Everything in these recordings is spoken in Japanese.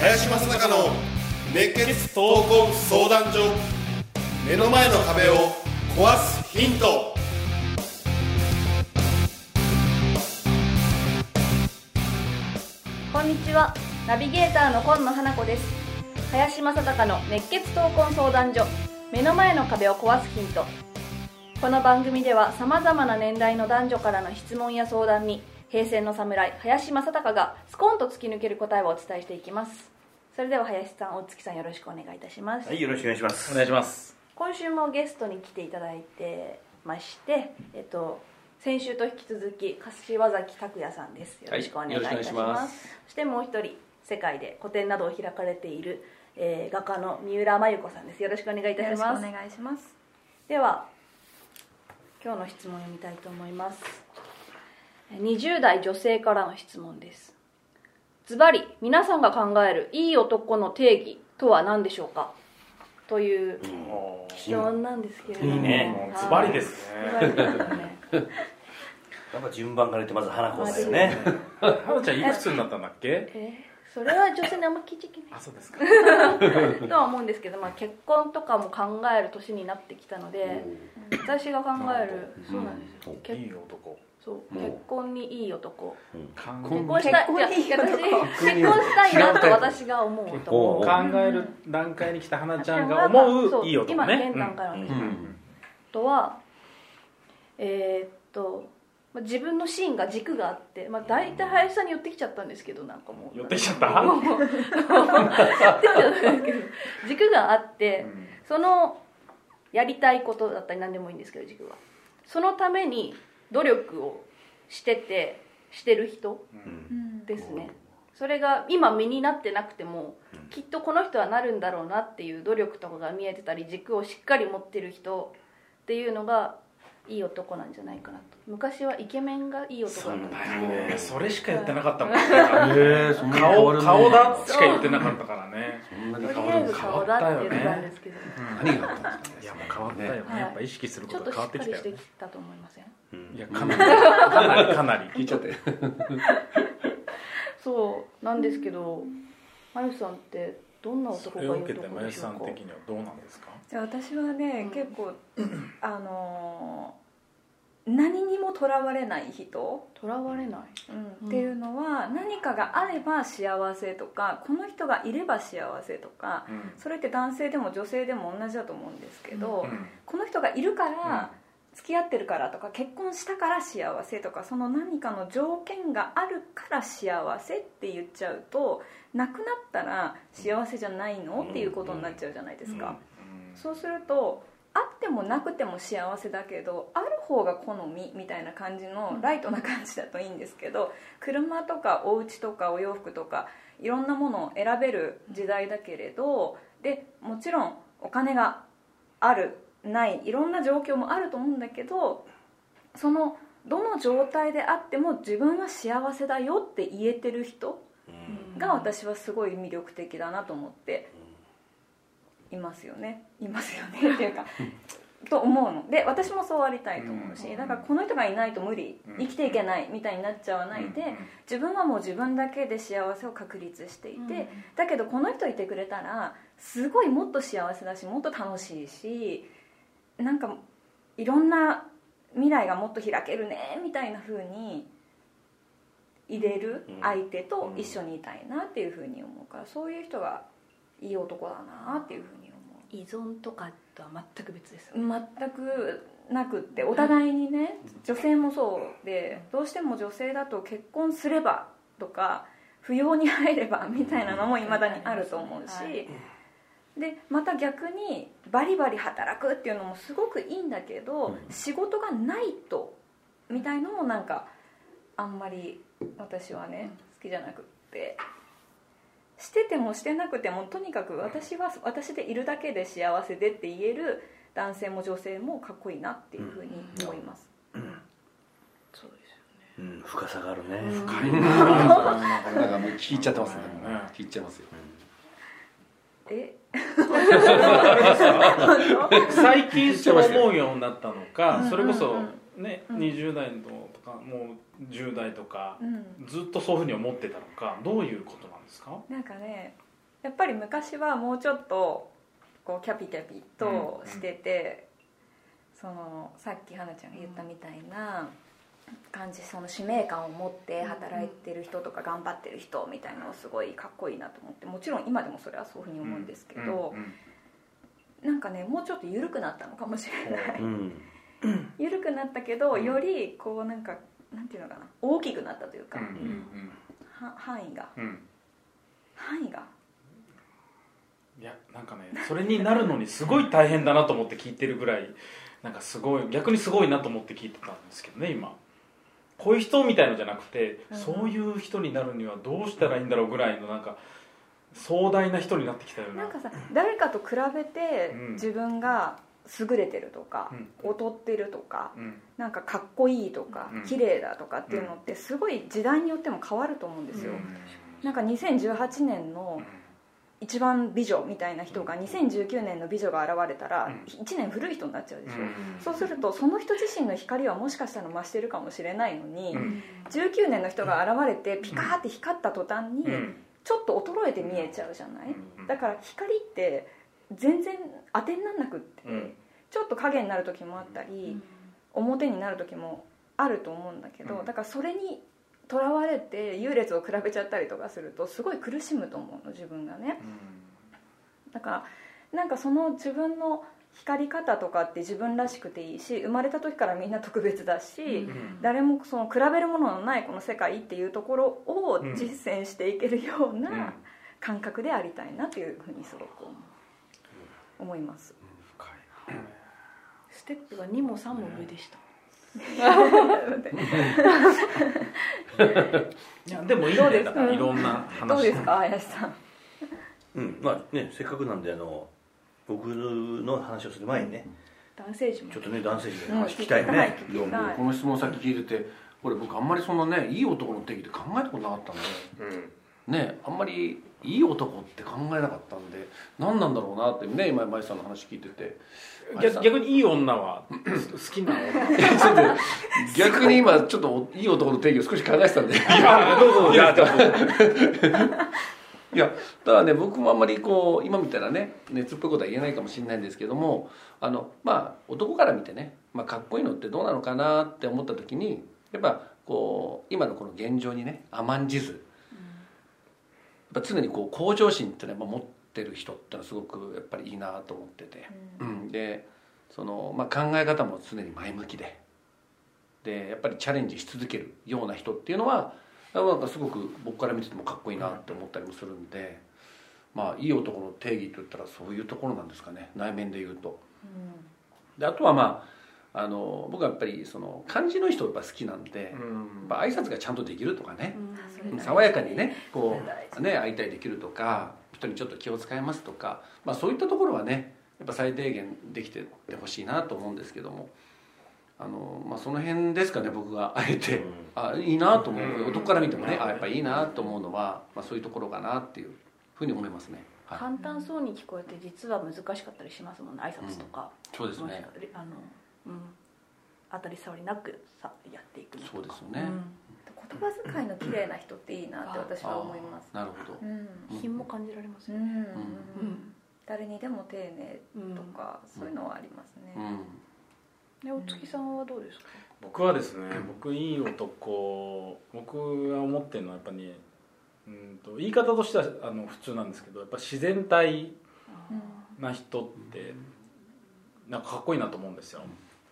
林正孝の熱血闘魂相談所目の前の壁を壊すヒント。こんにちは。ナビゲーターの今野花子です。林正孝の熱血闘魂相談所。目の前の壁を壊すヒント。この番組ではさまざまな年代の男女からの質問や相談に平成の侍林正孝がスコーンと突き抜ける答えをお伝えしていきます。それでは林さん大月さんよろしくお願いいたします、はい、よろしくお願いします。お願いします。今週もゲストに来ていただいてまして、えっと、先週と引き続き柏崎拓也さんです。よろしくお願いいたします,、はいよろしくお願いします。そしてもう一人世界で個展などを開かれている、えー画家の三浦真由子さんです。よろしくお願いいたします。よろしくお願いします。では今日の質問を読みたいと思います。20代女性からの質問です。ズバリ皆さんが考えるいい男の定義とは何でしょうか？という質問なんですけれども。いいね。はい。ズバリですね。ズバリですね。やっぱ順番から言ってまず花子だよね。はなちゃんいくつになったんだっけ？えーそれは女性にあんま聞いちゃいけない。あそうですか。とは思うんですけど、まあ、結婚とかも考える年になってきたので私が考えるそうなんですよ。結いい男。そう結婚にいい男。考結婚。したい。私男。結婚したいなと私が思う。男える段階に来た花ちゃんが思ういい男ね今現段階なんですうん。とはえーっとまあ自分の芯が軸があって、まあ、大体林さんに寄ってきちゃったんですけどなんかもう。寄ってきちゃった？もう寄ってきちゃったんですけど軸があってそのやりたいことだったり何でもいいんですけど軸は。そのために努力をしててしてる人うん。ですね。それが今身になってなくてもきっとこの人はなるんだろうなっていう努力とかが見えてたり軸をしっかり持ってる人っていうのがいい男なんじゃないかなと。昔はイケメンがいい男だった。んですけどねそれしか言ってなかったもん。ねえそんなに変顔顔だしか言ってなかったからね。そんなにとりあえず顔だって言ってたんですけど、何があったんですか？ねいやもう変わったよ。ねはい。やっぱ意識するちょっこととしっかりが変わってきたよね。してきたと思いません？いやかなり。かなりかなり。聞いちゃって。そうなんですけどまゆさんってどんなそ男がいいれを受けて男まゆさでしょうんか的にはどうなんですか？じゃあ私はね、うん。結構 あのー何にもとらわれない人、とらわれない。っていうのは何かがあれば幸せとかこの人がいれば幸せとかうん。それって男性でも女性でも同じだと思うんですけど、うん。この人がいるから、付き合ってるからとか結婚したから幸せとかその何かの条件があるから幸せって言っちゃうとなくなったら幸せじゃないの？っていうことになっちゃうじゃないですか、そうするとあってもなくても幸せだけどある方が好みみたいな感じのライトな感じだといいんですけど車とかお家とかお洋服とかいろんなものを選べる時代だけれどでもちろんお金があるないいろんな状況もあると思うんだけどそのどの状態であっても自分は幸せだよって言えてる人が私はすごい魅力的だなと思っていますよね。いますよね。っていうかと思うの。で私もそうありたいと思うしだからこの人がいないと無理。生きていけない。みたいになっちゃわないで自分はもう自分だけで幸せを確立していてだけどこの人いてくれたらすごいもっと幸せだしもっと楽しいしなんかいろんな未来がもっと開けるねみたいな風に入れる相手と一緒にいたいなっていう風に思うからそういう人がいい男だなっていう風に思依存とかとは全く別ですう全くなくってお互いにね女性もそうでどうしても女性だと結婚すればとか扶養に入ればみたいなのもいまだにあると思うし、はいでまた逆にバリバリ働くっていうのもすごくいいんだけど、仕事がないとみたいのもなんかあんまり私はね好きじゃなくって。しててもしてなくてもとにかく私は私でいるだけで幸せでって言える男性も女性もかっこいいなっていうふうに思います、そうですよね。うん、深さがあるね。深い なかなかもう聞いちゃってますね。うん。聞いちゃいますよえ？最近そう思うようになったのか、うん。それこそうん。ね、うん。20代のとかもう10代とか、うん。ずっとそういうふうに思ってたのかどういうことなんですか？なんかねやっぱり昔はもうちょっとこうキャピキャピとしてて、そのさっき花ちゃんが言ったみたいな感じその使命感を持って働いてる人とか頑張ってる人みたいなのをすごいかっこいいなと思ってもちろん今でもそれはそういうふうに思うんですけど、うんなんかねもうちょっと緩くなったのかもしれない、うん。緩くなったけどうん。よりこうなんかなんていうのかな大きくなったというか、うんうんは範囲が。範囲が。いやなんかねそれになるのにすごい大変だなと思って聞いてるぐらいなんかすごい逆にすごいなと思って聞いてたんですけどね今こういう人みたいのじゃなくて、うんそういう人になるにはどうしたらいいんだろうぐらいのなんか壮大な人になってきたような。なんかさ誰かと比べてうん。自分が優れてるとか、うん。劣ってるとかうん。なんかかっこいいとか、うん。綺麗だとかっていうのってすごい時代によっても変わると思うんですよ、なんか2018年の一番美女みたいな人が2019年の美女が現れたらうん。1年古い人になっちゃうでしょ、うん。そうするとその人自身の光はもしかしたら増してるかもしれないのに、うん。19年の人が現れてピカーって光った途端にうん。ちょっと衰えて見えちゃうじゃない、うん。だから光って全然当てにならなくって、うん。ちょっと影になる時もあったり、表になる時もあると思うんだけど、うん。だからそれにとらわれて優劣を比べちゃったりとかするとすごい苦しむと思うの自分がね。だからなんかその自分の光り方とかって自分らしくていいし生まれた時からみんな特別だし、うん。誰もその比べるもののないこの世界っていうところをうん。実践していけるよううん。な感覚でありたいなっていうふうにすごく思う。思います。ステップが2も3も上でした い やでもいいどうですねだからいろんな話。どうですか林さん？うんまあねせっかくなんであの僕の話をする前にね男性陣もちょっとね男性陣の話聞きたいようんねこの質問先聞いててこれ僕あんまりそのねいい男の定義って考えたことなかったんでねあんまりいい男って考えなかったんで何なんだろうなってね今前さんの話聞いてて。逆逆にいい女は好きな女。ちょっと逆に今ちょっといい男の定義を少し考えてたんで。いやどうぞじゃあじゃいや ただね僕もあんまりこう今みたいなね熱っぽいことは言えないかもしれないんですけどもあのまあ男から見てね、まあ、かっこいいのってどうなのかなって思った時にやっぱこう今のこの現状にね甘んじずぱ常にこう向上心っていうのは持ってる人ってのはすごくやっぱりいいなと思ってて、うん、でその、まあ、考え方も常に前向きで。でやっぱりチャレンジし続けるような人っていうのはなんかすごく僕から見ててもかっこいいなって思ったりもするんで、まあいい男の定義といったらそういうところなんですかね。内面で言うと。であとはまああの僕はやっぱりその漢字の人やっぱ好きなんで、やっぱ挨拶がちゃんとできるとかね、爽やかにねこうね相対できるとか人にちょっと気を使いますとか、まあ、そういったところはねやっぱ最低限できてってほしいなと思うんですけどもあの、まあ、その辺ですかね僕があえて、あいいなと思う。男から見てもねあやっぱいいなと思うのは、まあ、そういうところかなっていうふうに思いますね。はい、簡単そうに聞こえて実は難しかったりしますもんね挨拶とか、そうですね。あの、うん、当たり障りなくさやっていくそうですよね、うん。言葉遣いの綺麗な人っていいなって私は思います。なるほど、うん。品も感じられますよね、うん。うん。誰にでも丁寧とか、そういうのはありますね、うん。でお月さんはどうですか、僕はですね僕いい男僕が思ってるのはやっぱり、うんと言い方としてはあの普通なんですけどやっぱ自然体な人ってなんかかっこいいなと思うんですよ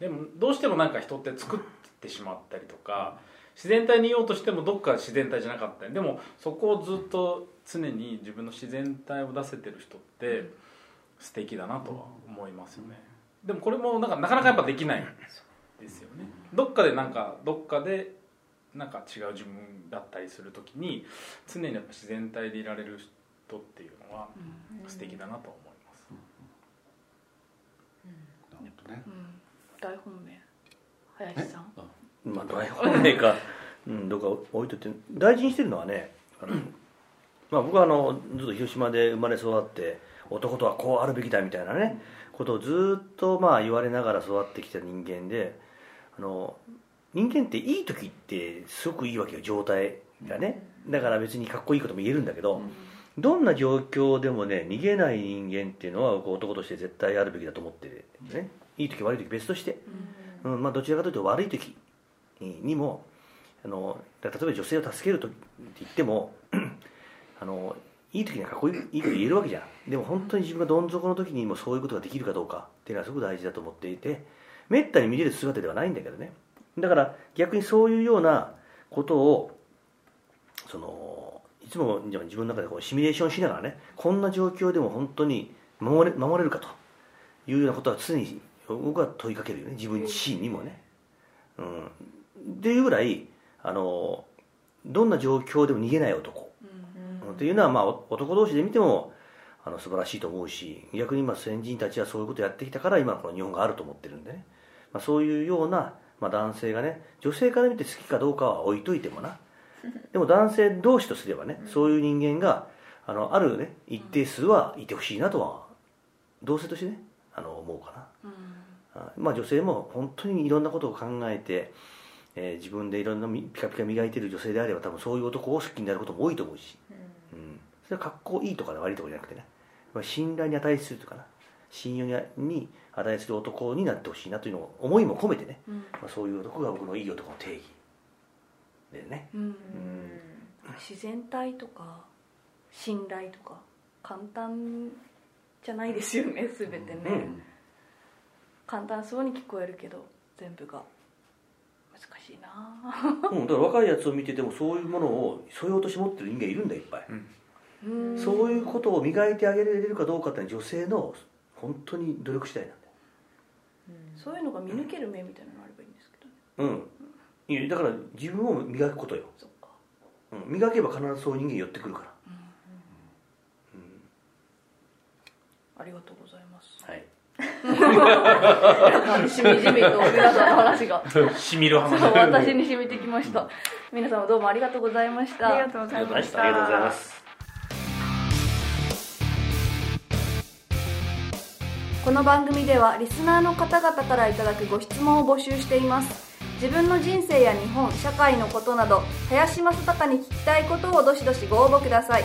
でもどうしてもなんか人って作ってしまったりとか自然体にいようとしてもどっか自然体じゃなかったり。でもそこをずっと常に自分の自然体を出せてる人って素敵だなとは思いますよね。でもこれもなんかなかなかやっぱできないですよね。どっかでなんかどっかでなんか違う自分だったりする時に常にやっぱ自然体でいられる人っていうのは素敵だなと思います、なるほどね。うん、大本命。林さん。まあ大本命か、うん、どっか置いといて。大事にしてるのはねあの、まあ、僕はあのずっと広島で生まれ育って男とはこうあるべきだみたいなねことをずっとまあ言われながら育ってきた人間であの人間っていい時ってすごくいいわけよ状態がね。だから別にかっこいいことも言えるんだけど、どんな状況でもね逃げない人間っていうのは僕男として絶対あるべきだと思ってる、ね、いい時悪い時別として、うん。まあ、どちらかというと悪い時にもあの例えば女性を助けるとって言っても あのいい時にはかっこいいいいこと言えるわけじゃん。でも本当に自分がどん底の時にもそういうことができるかどうかっていうのはすごく大事だと思っていてめったに見れる姿ではないんだけどね。だから逆にそういうようなことをそのいつも自分の中でこうシミュレーションしながらねこんな状況でも本当に守れ守れるかというようなことは常に僕は問いかけるよね。自分自身にもね。うん、っていうぐらいあのどんな状況でも逃げない男、うん、っていうのは、まあ、男同士で見てもあの素晴らしいと思うし逆に今先人たちはそういうことをやってきたから今この日本があると思ってるんでね、まあ、そういうような、まあ、男性がね女性から見て好きかどうかは置いといてもな。でも男性同士とすればねそういう人間があのあるね一定数はいてほしいなとは同性としてねあの思うかな、うん、まあ女性も本当にいろんなことを考えてえー、自分でいろんなピカピカ磨いてる女性であれば多分そういう男を好きになることも多いと思うし、うん、うん、それは格好いいとか悪いとかじゃなくてね。信頼に値するとかな。信用に値する男になってほしいなというのを思いも込めてね、うん、まあ、そういう男が僕のいい男の定義。でね、うん、うん、自然体とか信頼とか簡単じゃないですよね全てね、簡単そうに聞こえるけど全部が。しいな、うん、だから若いやつを見ててもそういうものをそういう落とし持ってる人間いるんだいっぱい、うん、そういうことを磨いてあげられるかどうかって女性の本当に努力次第なんだよ、うん、そういうのが見抜ける目みたいなのがあればいいんですけどね。うん。いやだから自分を磨くことよ。そっか、うん、磨けば必ずそういう人間寄ってくるから、うん、ありがとうございます。はいしみじみと皆さんの話。がしみる話私にしみてきました。皆様どうもありがとうございました。ありがとうございました。ありがとうございます。この番組ではリスナーの方々からいただくご質問を募集しています。自分の人生や日本社会のことなど林正孝に聞きたいことをどしどしご応募ください